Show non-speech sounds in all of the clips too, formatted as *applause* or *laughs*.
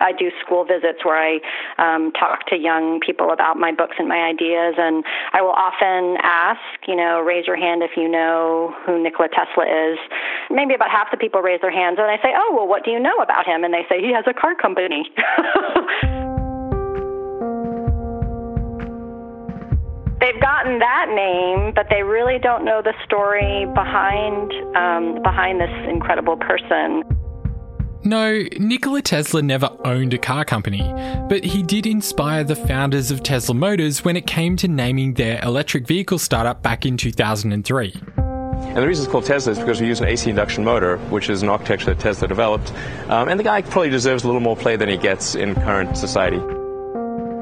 I do school visits where I um, talk to young people about my books and my ideas, and I will often ask, you know, raise your hand if you know who Nikola Tesla is. Maybe about half the people raise their hands, and I say, oh, well, what do you know about him? And they say he has a car company. *laughs* they've gotten that name, but they really don't know the story behind um, behind this incredible person. No, Nikola Tesla never owned a car company, but he did inspire the founders of Tesla Motors when it came to naming their electric vehicle startup back in 2003. And the reason it's called Tesla is because we use an AC induction motor, which is an architecture that Tesla developed. Um, and the guy probably deserves a little more play than he gets in current society.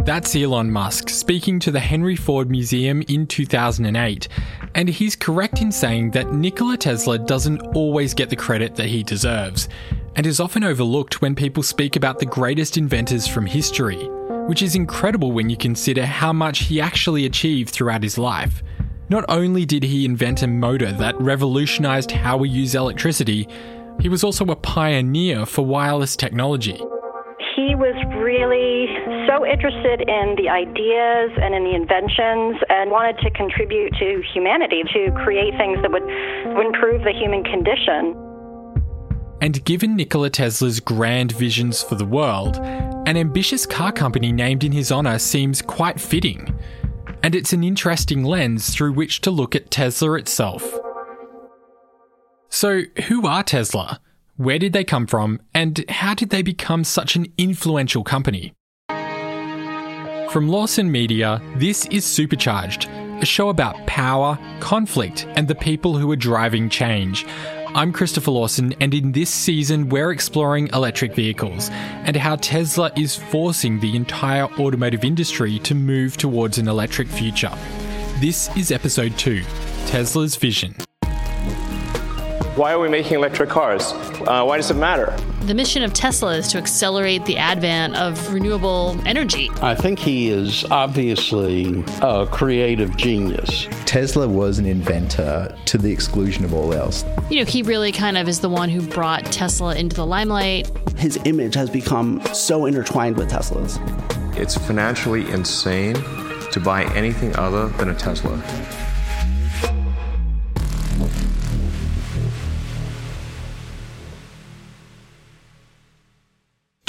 That's Elon Musk speaking to the Henry Ford Museum in 2008. And he's correct in saying that Nikola Tesla doesn't always get the credit that he deserves and is often overlooked when people speak about the greatest inventors from history, which is incredible when you consider how much he actually achieved throughout his life. Not only did he invent a motor that revolutionised how we use electricity, he was also a pioneer for wireless technology. He was really so interested in the ideas and in the inventions and wanted to contribute to humanity to create things that would, would improve the human condition. And given Nikola Tesla's grand visions for the world, an ambitious car company named in his honour seems quite fitting. And it's an interesting lens through which to look at Tesla itself. So, who are Tesla? Where did they come from? And how did they become such an influential company? From Lawson Media, this is Supercharged, a show about power, conflict, and the people who are driving change. I'm Christopher Lawson, and in this season, we're exploring electric vehicles and how Tesla is forcing the entire automotive industry to move towards an electric future. This is episode 2 Tesla's Vision. Why are we making electric cars? Uh, why does it matter? The mission of Tesla is to accelerate the advent of renewable energy. I think he is obviously a creative genius. Tesla was an inventor to the exclusion of all else. You know, he really kind of is the one who brought Tesla into the limelight. His image has become so intertwined with Tesla's. It's financially insane to buy anything other than a Tesla.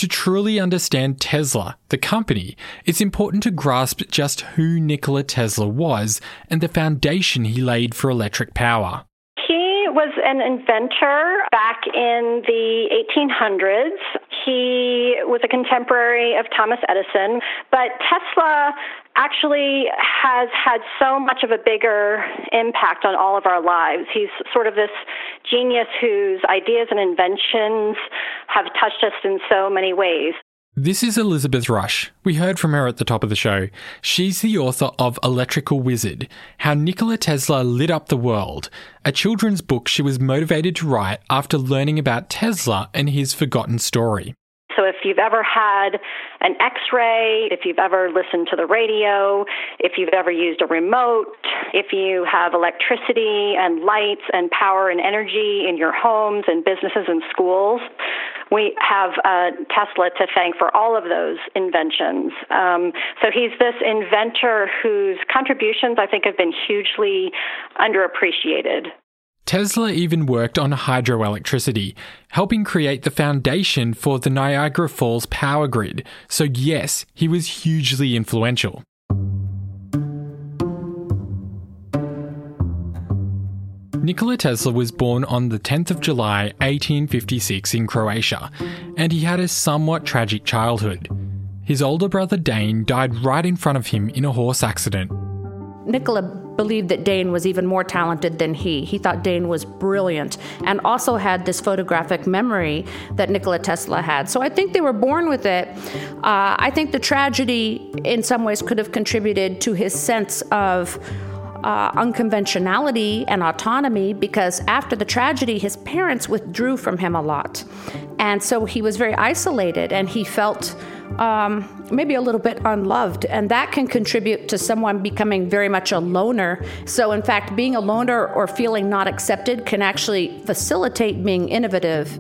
To truly understand Tesla, the company, it's important to grasp just who Nikola Tesla was and the foundation he laid for electric power. He was an inventor back in the 1800s. He was a contemporary of Thomas Edison, but Tesla actually has had so much of a bigger impact on all of our lives. He's sort of this genius whose ideas and inventions have touched us in so many ways. This is Elizabeth Rusch. We heard from her at the top of the show. She's the author of Electrical Wizard How Nikola Tesla Lit Up the World, a children's book she was motivated to write after learning about Tesla and his forgotten story. You've ever had an x-ray, if you've ever listened to the radio, if you've ever used a remote, if you have electricity and lights and power and energy in your homes and businesses and schools, we have uh, Tesla to thank for all of those inventions. Um, so he's this inventor whose contributions I think have been hugely underappreciated. Tesla even worked on hydroelectricity, helping create the foundation for the Niagara Falls power grid. So, yes, he was hugely influential. Nikola Tesla was born on the 10th of July 1856 in Croatia, and he had a somewhat tragic childhood. His older brother Dane died right in front of him in a horse accident. Nikola believed that Dane was even more talented than he. He thought Dane was brilliant and also had this photographic memory that Nikola Tesla had. So I think they were born with it. Uh, I think the tragedy, in some ways, could have contributed to his sense of. Uh, unconventionality and autonomy because after the tragedy, his parents withdrew from him a lot. And so he was very isolated and he felt um, maybe a little bit unloved, and that can contribute to someone becoming very much a loner. So, in fact, being a loner or feeling not accepted can actually facilitate being innovative.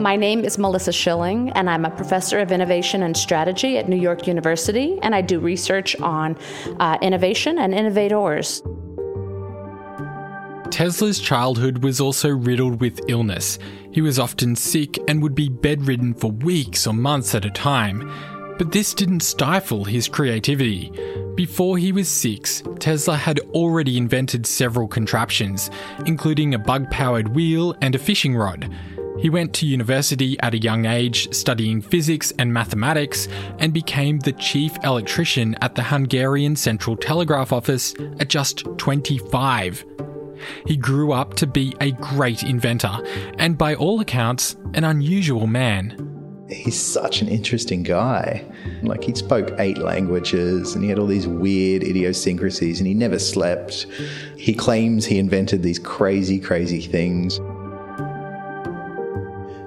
My name is Melissa Schilling, and I'm a professor of innovation and strategy at New York University, and I do research on uh, innovation and innovators. Tesla's childhood was also riddled with illness. He was often sick and would be bedridden for weeks or months at a time. But this didn't stifle his creativity. Before he was six, Tesla had already invented several contraptions, including a bug powered wheel and a fishing rod. He went to university at a young age, studying physics and mathematics, and became the chief electrician at the Hungarian Central Telegraph Office at just 25. He grew up to be a great inventor, and by all accounts, an unusual man. He's such an interesting guy. Like, he spoke eight languages and he had all these weird idiosyncrasies and he never slept. He claims he invented these crazy, crazy things.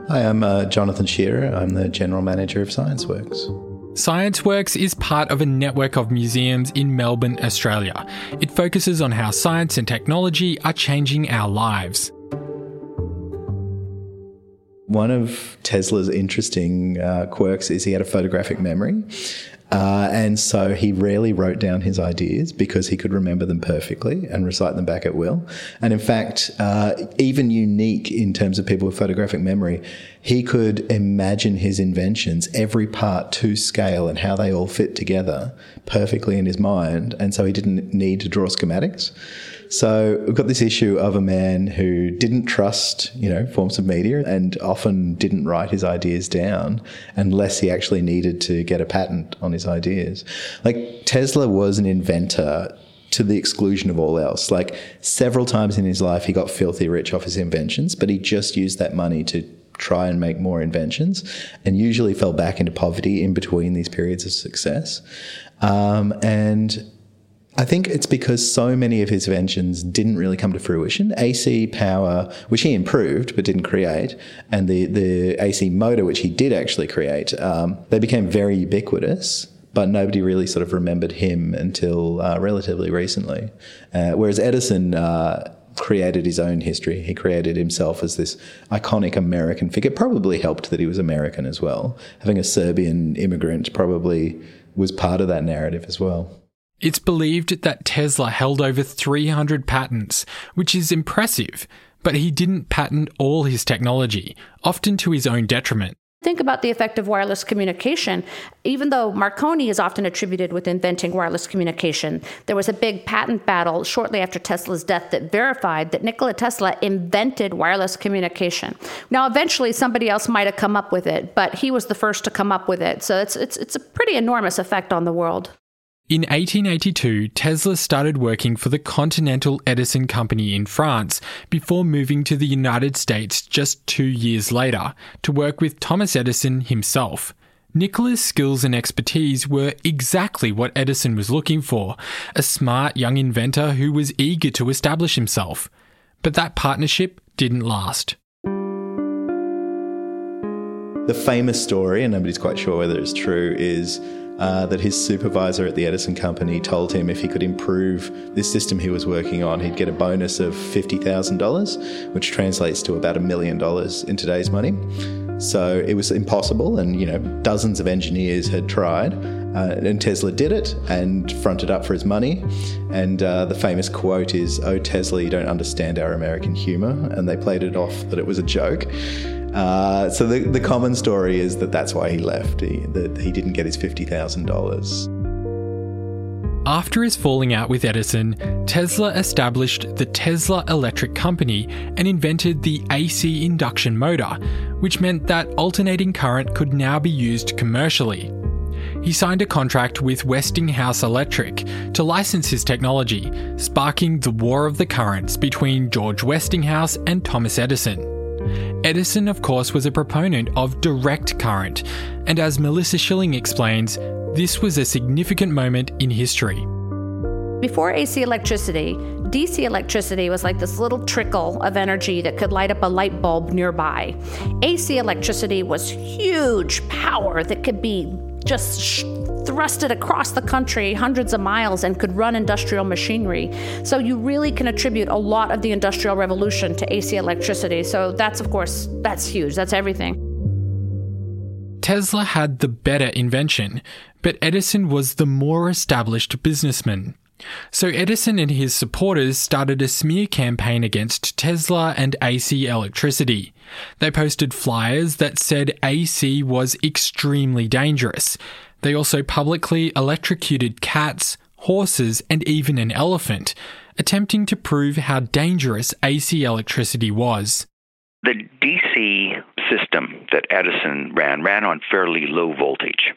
Hi, I'm uh, Jonathan Shearer. I'm the General Manager of ScienceWorks. ScienceWorks is part of a network of museums in Melbourne, Australia. It focuses on how science and technology are changing our lives. One of Tesla's interesting uh, quirks is he had a photographic memory. Uh, and so he rarely wrote down his ideas because he could remember them perfectly and recite them back at will. And in fact, uh, even unique in terms of people with photographic memory, he could imagine his inventions, every part to scale and how they all fit together perfectly in his mind. And so he didn't need to draw schematics. So we've got this issue of a man who didn't trust, you know, forms of media and often didn't write his ideas down unless he actually needed to get a patent on his ideas. Like Tesla was an inventor to the exclusion of all else. Like several times in his life, he got filthy rich off his inventions, but he just used that money to try and make more inventions and usually fell back into poverty in between these periods of success. Um, and I think it's because so many of his inventions didn't really come to fruition. AC power, which he improved but didn't create, and the, the AC motor, which he did actually create, um, they became very ubiquitous. But nobody really sort of remembered him until uh, relatively recently. Uh, whereas Edison uh, created his own history. He created himself as this iconic American figure. Probably helped that he was American as well. Having a Serbian immigrant probably was part of that narrative as well. It's believed that Tesla held over 300 patents, which is impressive, but he didn't patent all his technology, often to his own detriment. Think about the effect of wireless communication. Even though Marconi is often attributed with inventing wireless communication, there was a big patent battle shortly after Tesla's death that verified that Nikola Tesla invented wireless communication. Now, eventually, somebody else might have come up with it, but he was the first to come up with it. So it's, it's, it's a pretty enormous effect on the world. In 1882, Tesla started working for the Continental Edison Company in France before moving to the United States just two years later to work with Thomas Edison himself. Nikola's skills and expertise were exactly what Edison was looking for a smart young inventor who was eager to establish himself. But that partnership didn't last. The famous story, and nobody's quite sure whether it's true, is uh, that his supervisor at the Edison Company told him if he could improve this system he was working on, he'd get a bonus of $50,000, which translates to about a million dollars in today's money. So it was impossible, and you know, dozens of engineers had tried, uh, and Tesla did it and fronted up for his money. And uh, the famous quote is, "Oh Tesla, you don't understand our American humor," and they played it off that it was a joke. Uh, so the, the common story is that that's why he left, he, that he didn't get his $50,000. After his falling out with Edison, Tesla established the Tesla Electric Company and invented the AC induction motor, which meant that alternating current could now be used commercially. He signed a contract with Westinghouse Electric to license his technology, sparking the war of the currents between George Westinghouse and Thomas Edison. Edison, of course, was a proponent of direct current, and as Melissa Schilling explains, this was a significant moment in history. Before AC electricity, DC electricity was like this little trickle of energy that could light up a light bulb nearby. AC electricity was huge power that could be just sh- it across the country hundreds of miles and could run industrial machinery. So you really can attribute a lot of the industrial revolution to AC electricity. So that's of course that's huge. That's everything. Tesla had the better invention, but Edison was the more established businessman. So Edison and his supporters started a smear campaign against Tesla and AC electricity. They posted flyers that said AC was extremely dangerous. They also publicly electrocuted cats, horses, and even an elephant, attempting to prove how dangerous AC electricity was. The DC system that Edison ran ran on fairly low voltage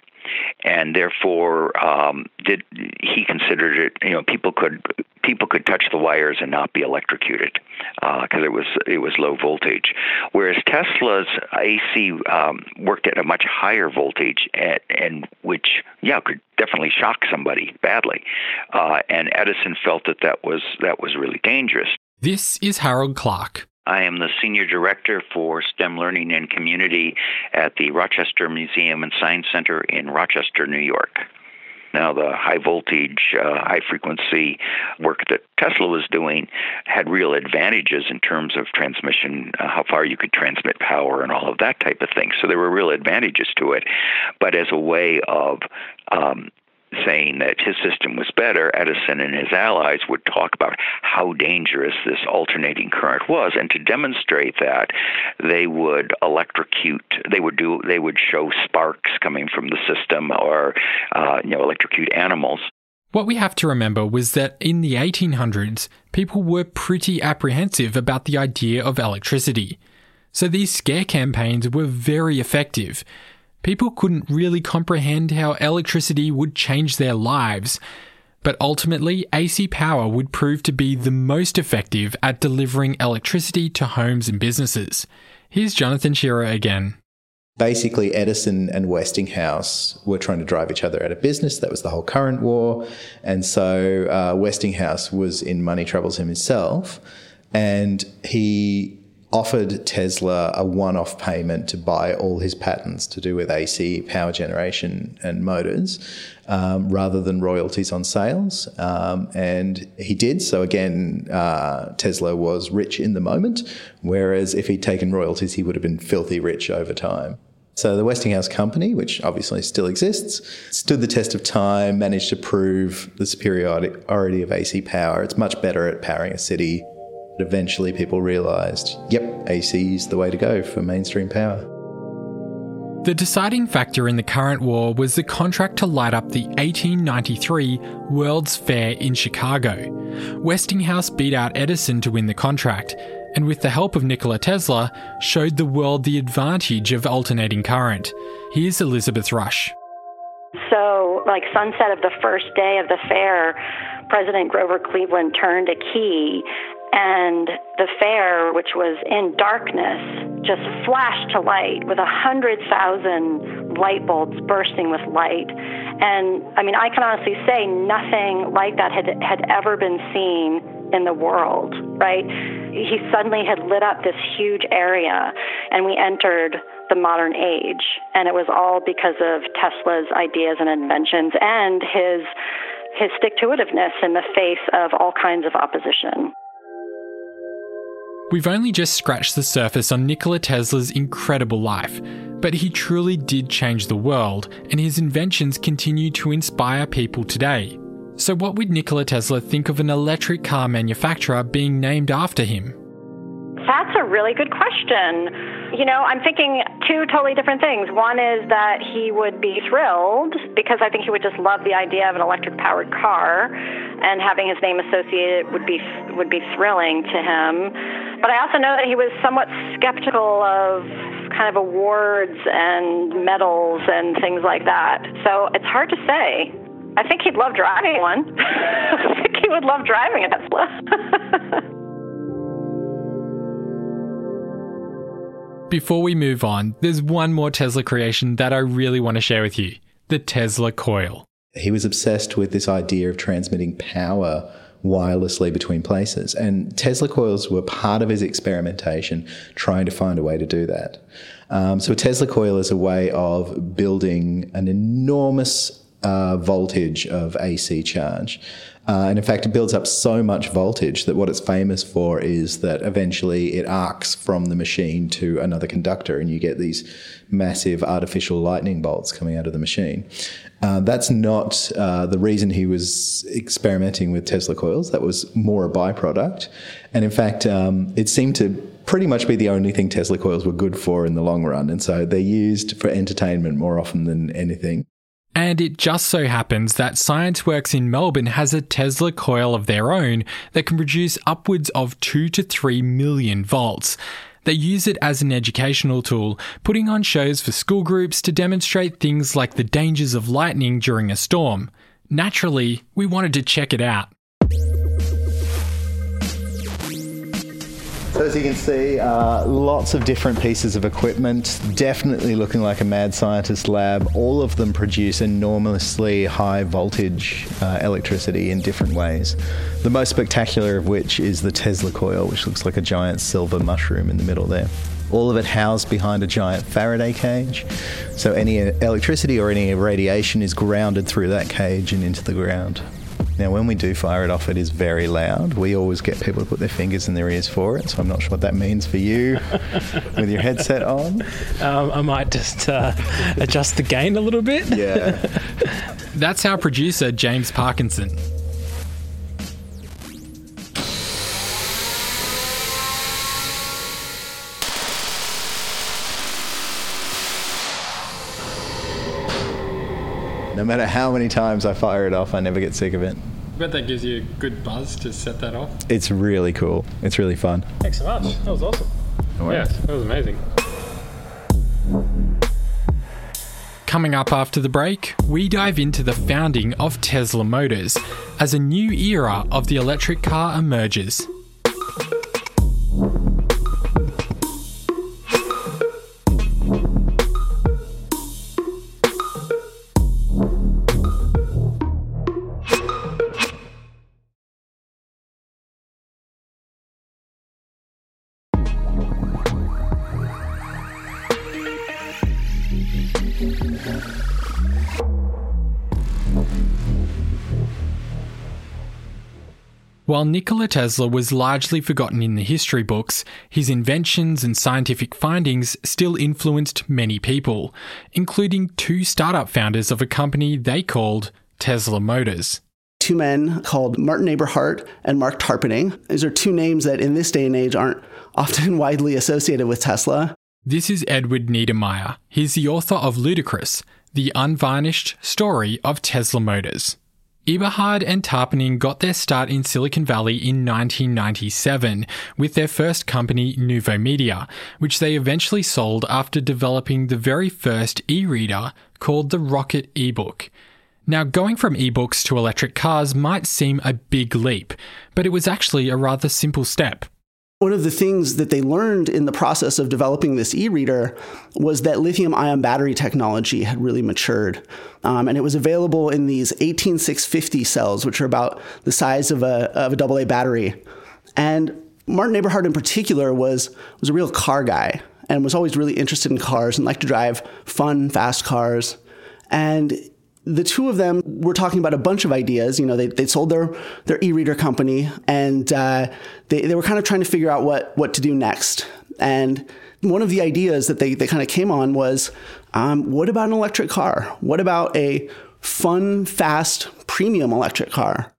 and therefore um, did he considered it you know people could people could touch the wires and not be electrocuted because uh, it was it was low voltage. Whereas Tesla's AC um, worked at a much higher voltage at, and which yeah could definitely shock somebody badly uh, and Edison felt that that was that was really dangerous. This is Harold Clark I am the Senior Director for STEM Learning and Community at the Rochester Museum and Science Center in Rochester, New York. Now, the high voltage, uh, high frequency work that Tesla was doing had real advantages in terms of transmission, uh, how far you could transmit power, and all of that type of thing. So there were real advantages to it. But as a way of um, saying that his system was better, Edison and his allies would talk about how dangerous this alternating current was, and to demonstrate that, they would electrocute. They would do. They would show sparks coming from the system, or uh, you know, electrocute animals. What we have to remember was that in the 1800s, people were pretty apprehensive about the idea of electricity. So these scare campaigns were very effective people couldn't really comprehend how electricity would change their lives. But ultimately, AC power would prove to be the most effective at delivering electricity to homes and businesses. Here's Jonathan Shearer again. Basically, Edison and Westinghouse were trying to drive each other out of business. That was the whole current war. And so uh, Westinghouse was in money troubles himself. And he offered Tesla a one off payment to buy all his patents to do with AC power generation and motors um, rather than royalties on sales. Um, and he did. So again, uh, Tesla was rich in the moment, whereas if he'd taken royalties, he would have been filthy rich over time. So the Westinghouse Company, which obviously still exists, stood the test of time, managed to prove the superiority of AC power. It's much better at powering a city Eventually, people realised, yep, AC is the way to go for mainstream power. The deciding factor in the current war was the contract to light up the 1893 World's Fair in Chicago. Westinghouse beat out Edison to win the contract, and with the help of Nikola Tesla, showed the world the advantage of alternating current. Here's Elizabeth Rusch. So, like sunset of the first day of the fair, President Grover Cleveland turned a key and the fair, which was in darkness, just flashed to light with a hundred thousand light bulbs bursting with light. And I mean, I can honestly say nothing like that had had ever been seen in the world, right? He suddenly had lit up this huge area, and we entered the modern age. And it was all because of Tesla's ideas and inventions and his his stick to itiveness in the face of all kinds of opposition. We've only just scratched the surface on Nikola Tesla's incredible life, but he truly did change the world, and his inventions continue to inspire people today. So, what would Nikola Tesla think of an electric car manufacturer being named after him? That's a really good question. You know, I'm thinking two totally different things. One is that he would be thrilled because I think he would just love the idea of an electric powered car and having his name associated would be would be thrilling to him. But I also know that he was somewhat skeptical of kind of awards and medals and things like that. So it's hard to say. I think he'd love driving one. *laughs* I think he would love driving a Tesla. *laughs* Before we move on, there's one more Tesla creation that I really want to share with you the Tesla coil. He was obsessed with this idea of transmitting power wirelessly between places. And Tesla coils were part of his experimentation, trying to find a way to do that. Um, so, a Tesla coil is a way of building an enormous uh, voltage of AC charge. Uh, and in fact, it builds up so much voltage that what it's famous for is that eventually it arcs from the machine to another conductor, and you get these massive artificial lightning bolts coming out of the machine. Uh, that's not uh, the reason he was experimenting with Tesla coils. That was more a byproduct. And in fact, um, it seemed to pretty much be the only thing Tesla coils were good for in the long run. And so they're used for entertainment more often than anything. And it just so happens that ScienceWorks in Melbourne has a Tesla coil of their own that can produce upwards of 2 to 3 million volts. They use it as an educational tool, putting on shows for school groups to demonstrate things like the dangers of lightning during a storm. Naturally, we wanted to check it out. So as you can see, uh, lots of different pieces of equipment, definitely looking like a mad scientist lab. All of them produce enormously high voltage uh, electricity in different ways. The most spectacular of which is the Tesla coil, which looks like a giant silver mushroom in the middle there. All of it housed behind a giant Faraday cage. So any electricity or any radiation is grounded through that cage and into the ground. Now, when we do fire it off, it is very loud. We always get people to put their fingers in their ears for it, so I'm not sure what that means for you *laughs* with your headset on. Um, I might just uh, adjust the gain a little bit. Yeah. *laughs* That's our producer, James Parkinson. No matter how many times I fire it off, I never get sick of it. I bet that gives you a good buzz to set that off. It's really cool. It's really fun. Thanks so much. That was awesome. No yeah, that was amazing. Coming up after the break, we dive into the founding of Tesla Motors as a new era of the electric car emerges. While Nikola Tesla was largely forgotten in the history books, his inventions and scientific findings still influenced many people, including two startup founders of a company they called Tesla Motors. Two men called Martin Eberhard and Marc Tarpenning. These are two names that in this day and age aren't often *laughs* widely associated with Tesla. This is Edward Niedermeyer. He's the author of Ludicrous, the unvarnished story of Tesla Motors. Eberhard and Tarpenning got their start in Silicon Valley in 1997 with their first company, Nuvo Media, which they eventually sold after developing the very first e reader called the Rocket eBook. Now, going from ebooks to electric cars might seem a big leap, but it was actually a rather simple step. One of the things that they learned in the process of developing this e reader was that lithium ion battery technology had really matured. Um, and it was available in these 18650 cells, which are about the size of a, of a AA battery. And Martin Eberhard in particular was, was a real car guy and was always really interested in cars and liked to drive fun, fast cars. And the two of them were talking about a bunch of ideas. You know, they, they sold their, their e-reader company and uh, they, they were kind of trying to figure out what, what to do next. And one of the ideas that they, they kind of came on was, um, what about an electric car? What about a fun, fast, premium electric car?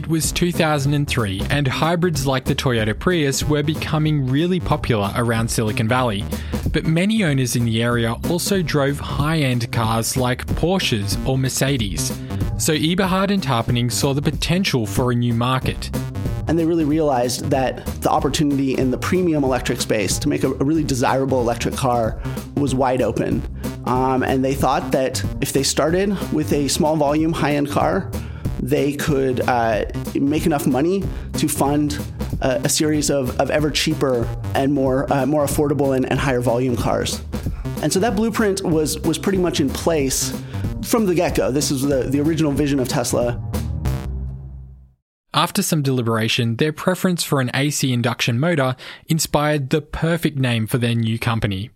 It was 2003, and hybrids like the Toyota Prius were becoming really popular around Silicon Valley. But many owners in the area also drove high end cars like Porsches or Mercedes. So Eberhard and Tarpenning saw the potential for a new market. And they really realized that the opportunity in the premium electric space to make a, a really desirable electric car was wide open. Um, and they thought that if they started with a small volume high end car, they could uh, make enough money to fund a, a series of, of, ever cheaper and more uh, more affordable and, and higher volume cars. And so that blueprint was was pretty much in place from the get go. This is the, the original vision of Tesla. After some deliberation, their preference for an AC induction motor inspired the perfect name for their new company.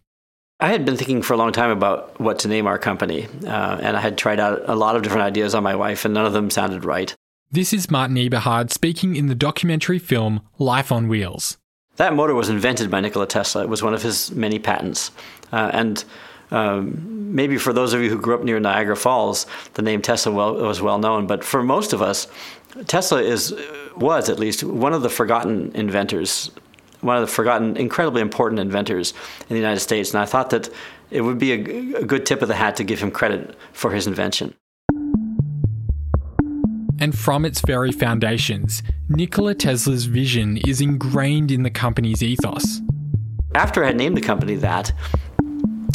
I had been thinking for a long time about what to name our company, uh, and I had tried out a lot of different ideas on my wife, and none of them sounded right. This is Martin Eberhard speaking in the documentary film Life on Wheels. That motor was invented by Nikola Tesla. It was one of his many patents. Uh, and um, maybe for those of you who grew up near Niagara Falls, the name Tesla well, was well known. But for most of us, Tesla is was at least one of the forgotten inventors, one of the forgotten, incredibly important inventors in the United States. And I thought that it would be a, a good tip of the hat to give him credit for his invention. And from its very foundations, Nikola Tesla's vision is ingrained in the company's ethos. After I had named the company that,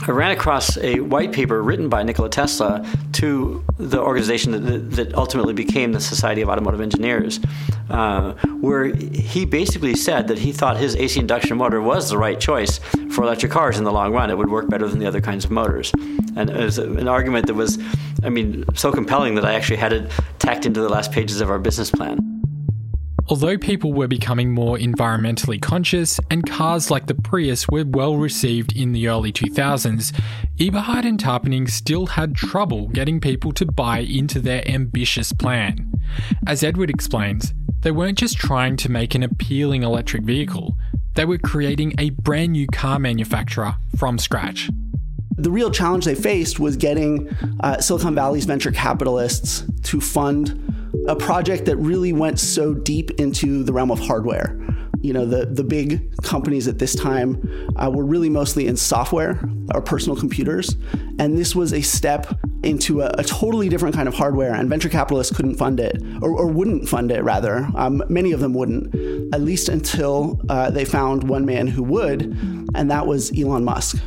I ran across a white paper written by Nikola Tesla to the organization that, that ultimately became the Society of Automotive Engineers, uh, where he basically said that he thought his AC induction motor was the right choice for electric cars in the long run. It would work better than the other kinds of motors. And it was an argument that was, I mean, so compelling that I actually had it tacked into the last pages of our business plan. Although people were becoming more environmentally conscious and cars like the Prius were well received in the early 2000s, Eberhard and Tarpenning still had trouble getting people to buy into their ambitious plan. As Edward explains, they weren't just trying to make an appealing electric vehicle, they were creating a brand new car manufacturer from scratch. The real challenge they faced was getting uh, Silicon Valley's venture capitalists to fund a project that really went so deep into the realm of hardware. You know, the, the big companies at this time uh, were really mostly in software or personal computers. And this was a step into a, a, totally different kind of hardware, and venture capitalists couldn't fund it, or, or wouldn't fund it, rather. Um, many of them wouldn't, at least until uh, they found one man who would, and that was Elon Musk.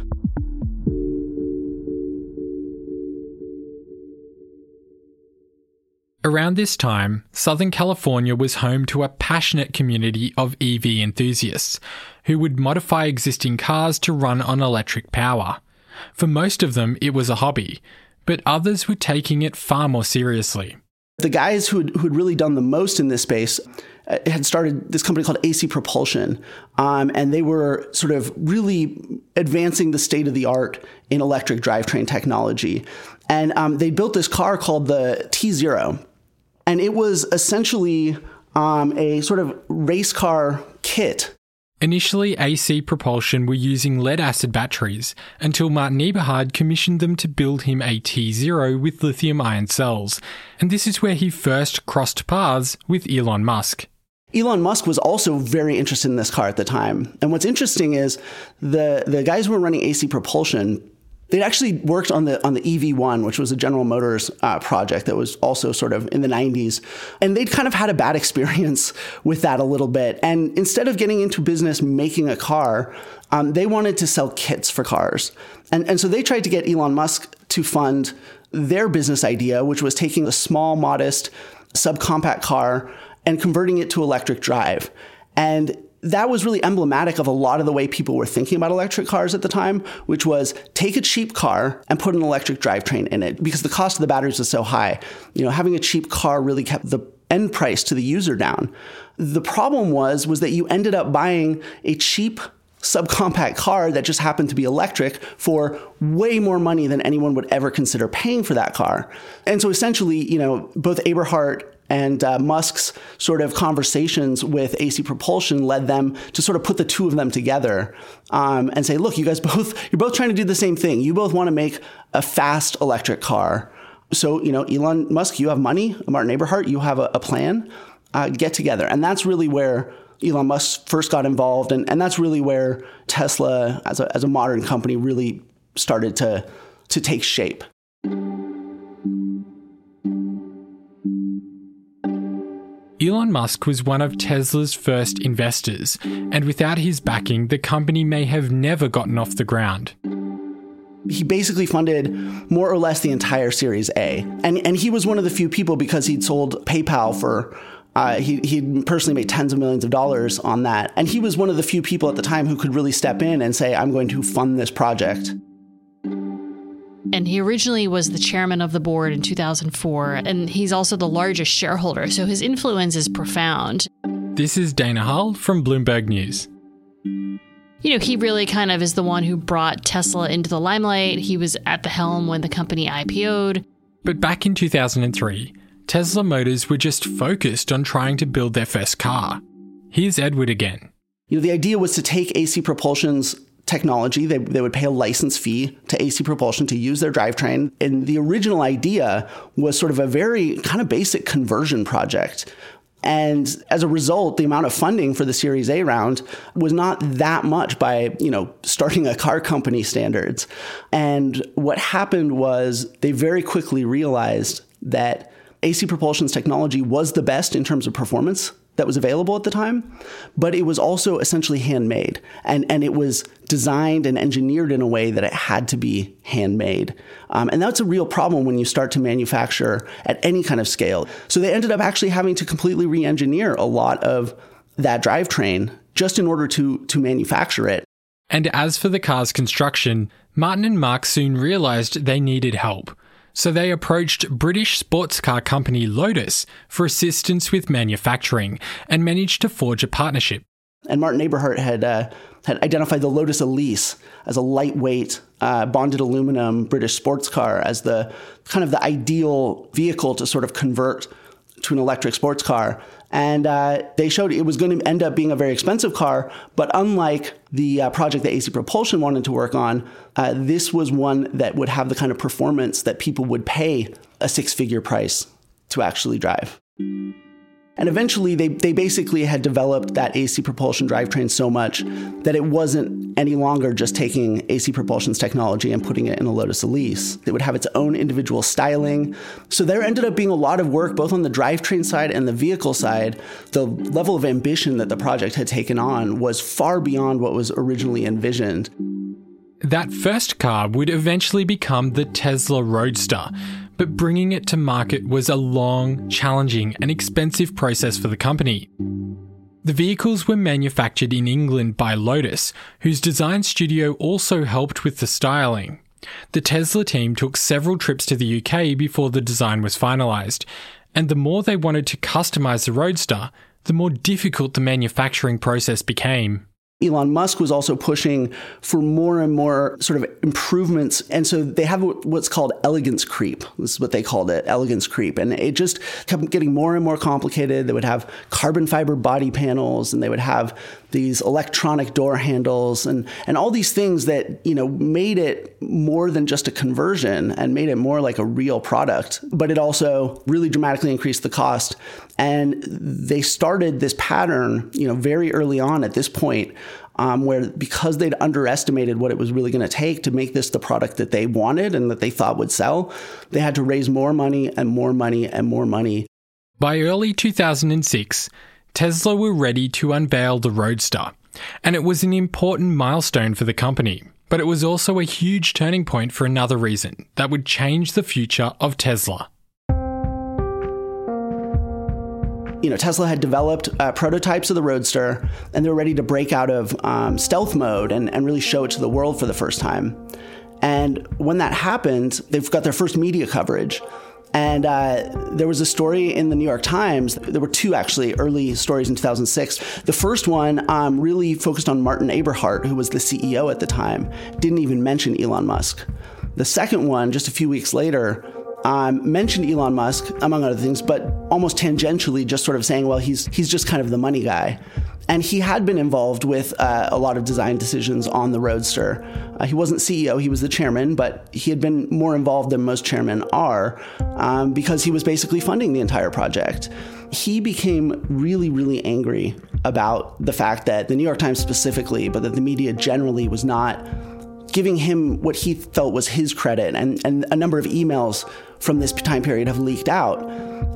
Around this time, Southern California was home to a passionate community of EV enthusiasts who would modify existing cars to run on electric power. For most of them, it was a hobby, but others were taking it far more seriously. The guys who had, really done the most in this space uh, had started this company called AC Propulsion, um, and they were sort of really advancing the state of the art in electric drivetrain technology. And um, they built this car called the T Zero, and it was essentially um, a sort of race car kit. Initially, AC Propulsion were using lead acid batteries until Martin Eberhard commissioned them to build him a T0 with lithium ion cells, and this is where he first crossed paths with Elon Musk. Elon Musk was also very interested in this car at the time. And what's interesting is the, the guys who were running AC Propulsion They'd actually worked on the on the EV1, which was a General Motors uh, project that was also sort of in the 90s, and they'd kind of had a bad *laughs* experience with that a little bit. And instead of getting into business making a car, um, they wanted to sell kits for cars, and and so they tried to get Elon Musk to fund their business idea, which was taking a small, modest subcompact car and converting it to electric drive. And that was really emblematic of a lot of the way people were thinking about electric cars at the time, which was take a cheap car and put an electric drivetrain in it because the cost of the batteries was so high. You know, having a cheap car really kept the end price to the user down. The problem was was that you ended up buying a cheap subcompact car that just happened to be electric for way more money than anyone would ever consider paying for that car. And so essentially, you know, both Eberhard and uh, Musk's sort of conversations with AC Propulsion led them to sort of put the two of them together um, and say, look, you guys *laughs* both, you're both trying to do the same thing. You both want to make a fast electric car. So, you know, Elon Musk, you have money. Martin Eberhard, you have a, a plan. Uh, get together. And that's really where Elon Musk first got involved. And, and that's really where Tesla, as a, as a modern company, really started to, to take shape. Elon Musk was one of Tesla's first investors, and without his backing, the company may have never gotten off the ground. He basically funded more or less the entire Series A. And, and he was one of the few people because he'd sold PayPal for uh, he he personally made tens of millions of dollars on that, and he was one of the few people at the time who could really step in and say, "I'm going to fund this project." And he originally was the chairman of the board in 2004, and he's also the largest shareholder, so his influence is profound. This is Dana Hull from Bloomberg News. you know, he really kind of is the one who brought Tesla into the limelight. He was at the helm when the company IPO'd. But back in 2003, Tesla Motors were just focused on trying to build their first car. Here's Edward again. You know, the idea was to take AC Propulsion's technology. They, they would pay a license fee to AC Propulsion to use their drivetrain. And the original idea was sort of a very kind of basic conversion project. And as a result, the amount of funding for the Series A round was not that much by, you know, starting a car company standards. And what happened was they very quickly realized that AC Propulsion's technology was the best in terms of performance that was available at the time, but it was also essentially handmade. And, and it was designed and engineered in a way that it had to be handmade. Um, and that's a real problem when you start to manufacture at any kind of scale. So they ended up actually having to completely re engineer a lot of that drivetrain just in order to, to manufacture it. And as for the car's construction, Martin and Mark soon realized they needed help. So they approached British sports car company Lotus for assistance with manufacturing and managed to forge a partnership. And Martin Eberhard had uh, had identified the Lotus Elise as a lightweight, uh, bonded aluminum British sports car as the kind of the ideal vehicle to sort of convert to an electric sports car. And uh, they showed it was going to end up being a very expensive car, but unlike the uh, project that AC Propulsion wanted to work on, uh, this was one that would have the kind of performance that people would pay a six figure price to actually drive. And eventually, they, they basically had developed that AC propulsion drivetrain so much that it wasn't any longer just taking AC propulsion's technology and putting it in a Lotus Elise. It would have its own individual styling. So there ended up being a lot of work both on the drivetrain side and the vehicle side. The level of ambition that the project had taken on was far beyond what was originally envisioned. That first car would eventually become the Tesla Roadster but bringing it to market was a long, challenging, and expensive process for the company. The vehicles were manufactured in England by Lotus, whose design studio also helped with the styling. The Tesla team took several trips to the UK before the design was finalised, and the more they wanted to customise the Roadster, the more difficult the manufacturing process became. Elon Musk was also pushing for more and more sort of improvements. And so they have what's called elegance creep. This is what they called it, elegance creep. And it just kept getting more and more complicated. They would have carbon fiber body panels and they would have these electronic door handles and, and all these things that, you know, made it more than just a conversion and made it more like a real product. But it also really dramatically increased the cost. And they started this pattern, you know, very early on at this point um, where because they'd underestimated what it was really going to take to make this the product that they wanted and that they thought would sell, they had to raise more money and more money and more money. By early 2006, Tesla were ready to unveil the Roadster, and it was an important milestone for the company. But it was also a huge turning point for another reason that would change the future of Tesla. You know, Tesla had developed uh, prototypes of the Roadster, and they were ready to break out of um, stealth mode and, and really show it to the world for the first time. And when that happened, they've got their first media coverage. And uh, there was a story in the New York Times. There were two actually early stories in 2006. The first one um, really focused on Martin Eberhard, who was the CEO at the time, didn't even mention Elon Musk. The second one, just a few weeks later, um, mentioned Elon Musk, among other things, but almost tangentially, just sort of saying, well, he's, he's just kind of the money guy. And he had been involved with uh, a lot of design decisions on the Roadster. Uh, he wasn't CEO, he was the chairman, but he had been more involved than most chairmen are um, because he was basically funding the entire project. He became really, really angry about the fact that the New York Times specifically, but that the media generally was not giving him what he felt was his credit. And, and a number of emails from this time period have leaked out.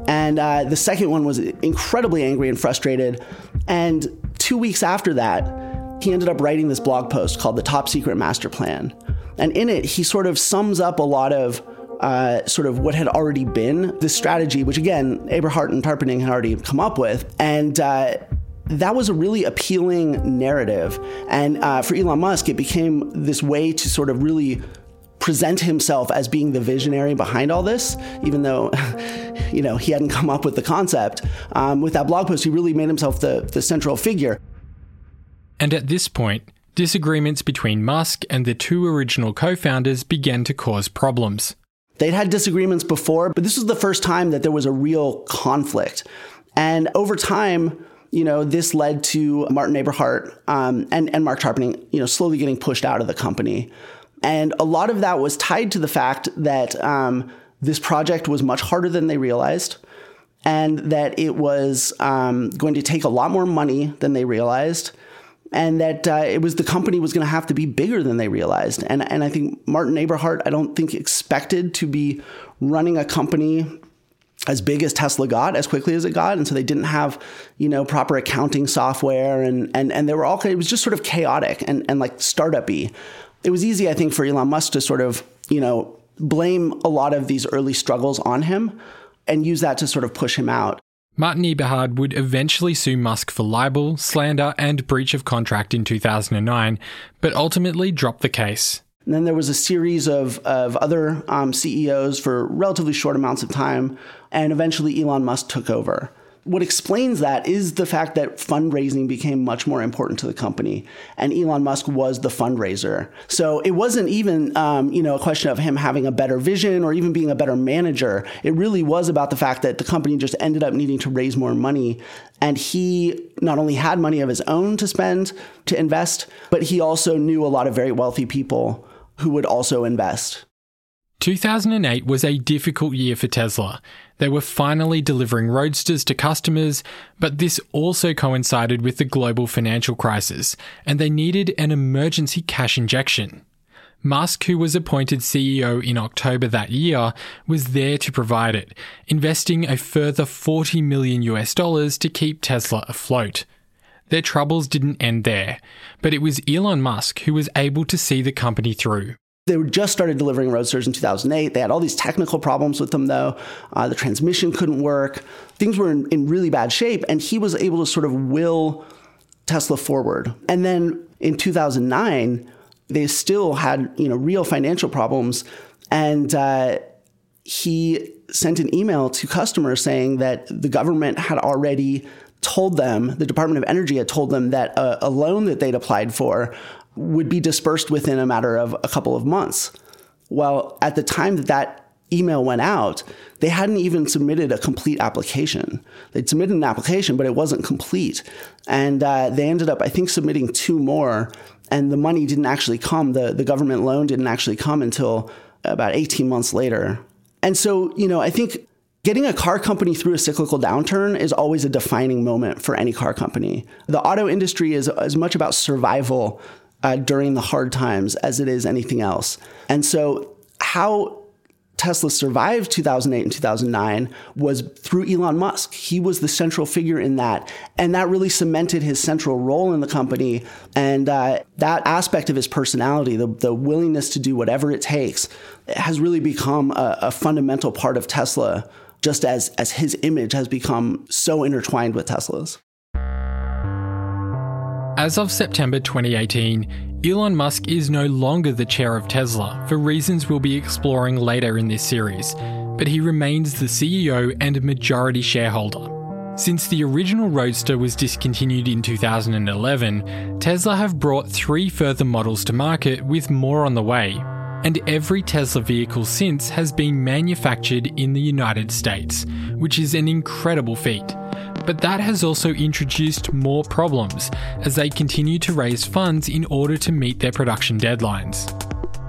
And uh, the second one was incredibly angry and frustrated. And two weeks after that, he ended up writing this blog post called The Top Secret Master Plan. And in it, he sort of sums up a lot of uh, sort of what had already been this strategy, which again, Eberhard and Tarpenning had already come up with. And uh, that was a really appealing narrative. And uh, for Elon Musk, it became this way to sort of really present himself as being the visionary behind all this, even though, *laughs* you know, he hadn't come up with the concept. Um, with that blog post, he really made himself the, the central figure. And at this point, disagreements between Musk and the two original co founders began to cause problems. They'd had disagreements before, but this was the first time that there was a real conflict. And over time, you know, this led to Martin Eberhard um, and, and Marc Tarpenning, you know, slowly getting pushed out of the company. And a lot of that was tied to the fact that um, this project was much harder than they realized and that it was um, going to take a lot more money than they realized and that uh, it was the company was going to have to be bigger than they realized. And and I think Martin Eberhard, I don't think expected to be running a company as big as Tesla got as quickly as it got, and so they didn't have you know proper accounting software, and and and they were all it was just sort of chaotic and and like startupy. It was easy, I think, for Elon Musk to sort of you know blame a lot of these early struggles on him and use that to sort of push him out. Martin Eberhard would eventually sue Musk for libel, slander, and breach of contract in 2009, but ultimately dropped the case. And then there was a series of, of other um, CEOs for relatively short amounts of time, and eventually Elon Musk took over what explains that is the fact that fundraising became much more important to the company, and Elon Musk was the fundraiser. So it wasn't even, um, you know, a question of him having a better vision or even being a better manager. It really was about the fact that the company just ended up needing to raise more money, and he not only had money of his own to spend to invest, but he also knew a lot of very wealthy people who would also invest. 2008 was a difficult year for Tesla. They were finally delivering roadsters to customers, but this also coincided with the global financial crisis, and they needed an emergency cash injection. Musk, who was appointed CEO in October that year, was there to provide it, investing a further 40 million US dollars to keep Tesla afloat. Their troubles didn't end there, but it was Elon Musk who was able to see the company through. They just started delivering Roadsters in 2008. They had all these technical problems with them, though. Uh, the transmission couldn't work. Things were in, in really bad shape, and he was able to sort of will Tesla forward. And then in 2009, they still had you know real financial problems, and uh, he sent an email to customers saying that the government had already told them, the Department of Energy had told them that a, a loan that they'd applied for would be dispersed within a matter of a couple of months. Well, at the time that that email went out, they hadn't even submitted a complete application. They'd submitted an application, but it wasn't complete. And uh, they ended up, I think, submitting two more, and the money didn't actually come. The, the government loan didn't actually come until about 18 months later. And so, you know, I think getting a car company through a cyclical downturn is always a defining moment for any car company. The auto industry is as much about survival uh, during the hard times as it is anything else. And so, how Tesla survived 2008 and 2009 was through Elon Musk. He was the central figure in that. And that really cemented his central role in the company. And uh, that aspect of his personality, the, the, willingness to do whatever it takes, has really become a, a fundamental part of Tesla, just as, as his image has become so intertwined with Tesla's. As of September 2018, Elon Musk is no longer the chair of Tesla for reasons we'll be exploring later in this series, but he remains the CEO and majority shareholder. Since the original Roadster was discontinued in 2011, Tesla have brought three further models to market with more on the way. And every Tesla vehicle since has been manufactured in the United States, which is an incredible feat. But that has also introduced more problems as they continue to raise funds in order to meet their production deadlines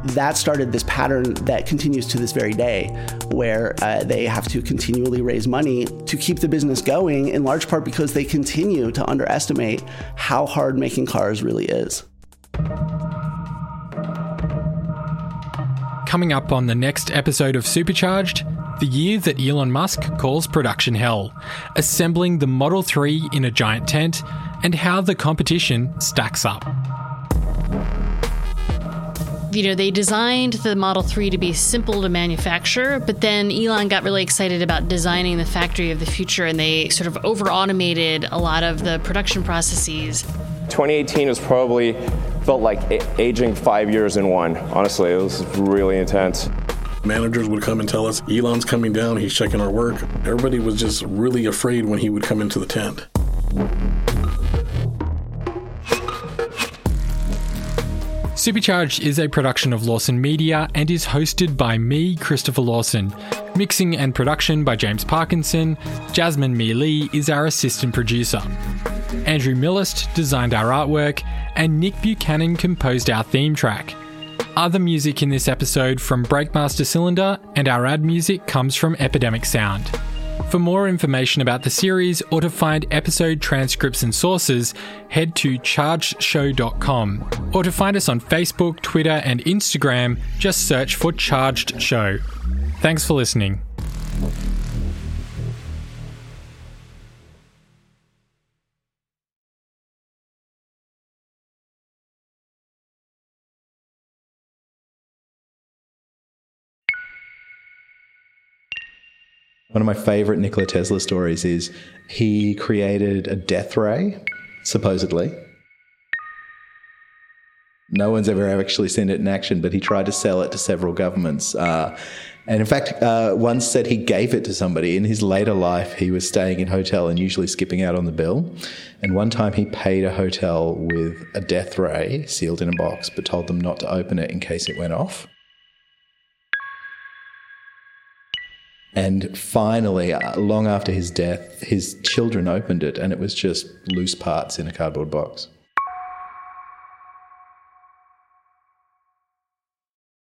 that started this pattern that continues to this very day, where uh, they have to continually raise money to keep the business going, in large part because they continue to underestimate how hard making cars really is. Coming up on the next episode of Supercharged, the year that Elon Musk calls production hell, assembling the Model 3 in a giant tent, and how the competition stacks up. You know, they designed the Model 3 to be simple to manufacture, but then Elon got really excited about designing the factory of the future and they sort of over automated a lot of the production processes. 2018 was probably felt like aging five years in one. Honestly, it was really intense. Managers would come and tell us, Elon's coming down, he's checking our work. Everybody was just really afraid when he would come into the tent. Supercharged is a production of Lawson Media and is hosted by me, Christopher Lawson. Mixing and production by James Parkinson. Jasmine Mee Lee is our assistant producer. Andrew Millist designed our artwork, and Nick Buchanan composed our theme track. Other music in this episode from Breakmaster Cylinder, and our ad music comes from Epidemic Sound. For more information about the series or to find episode transcripts and sources, head to chargedshow.com. Or to find us on Facebook, Twitter, and Instagram, just search for Charged Show. Thanks for listening. One of my favorite Nikola Tesla stories is he created a death ray, supposedly. No one's ever actually seen it in action, but he tried to sell it to several governments. Uh, and in fact, uh, once said he gave it to somebody. In his later life, he was staying in hotel and usually skipping out on the bill. And one time he paid a hotel with a death ray sealed in a box, but told them not to open it in case it went off. And finally, uh, long after his death, his children opened it and it was just loose parts in a cardboard box.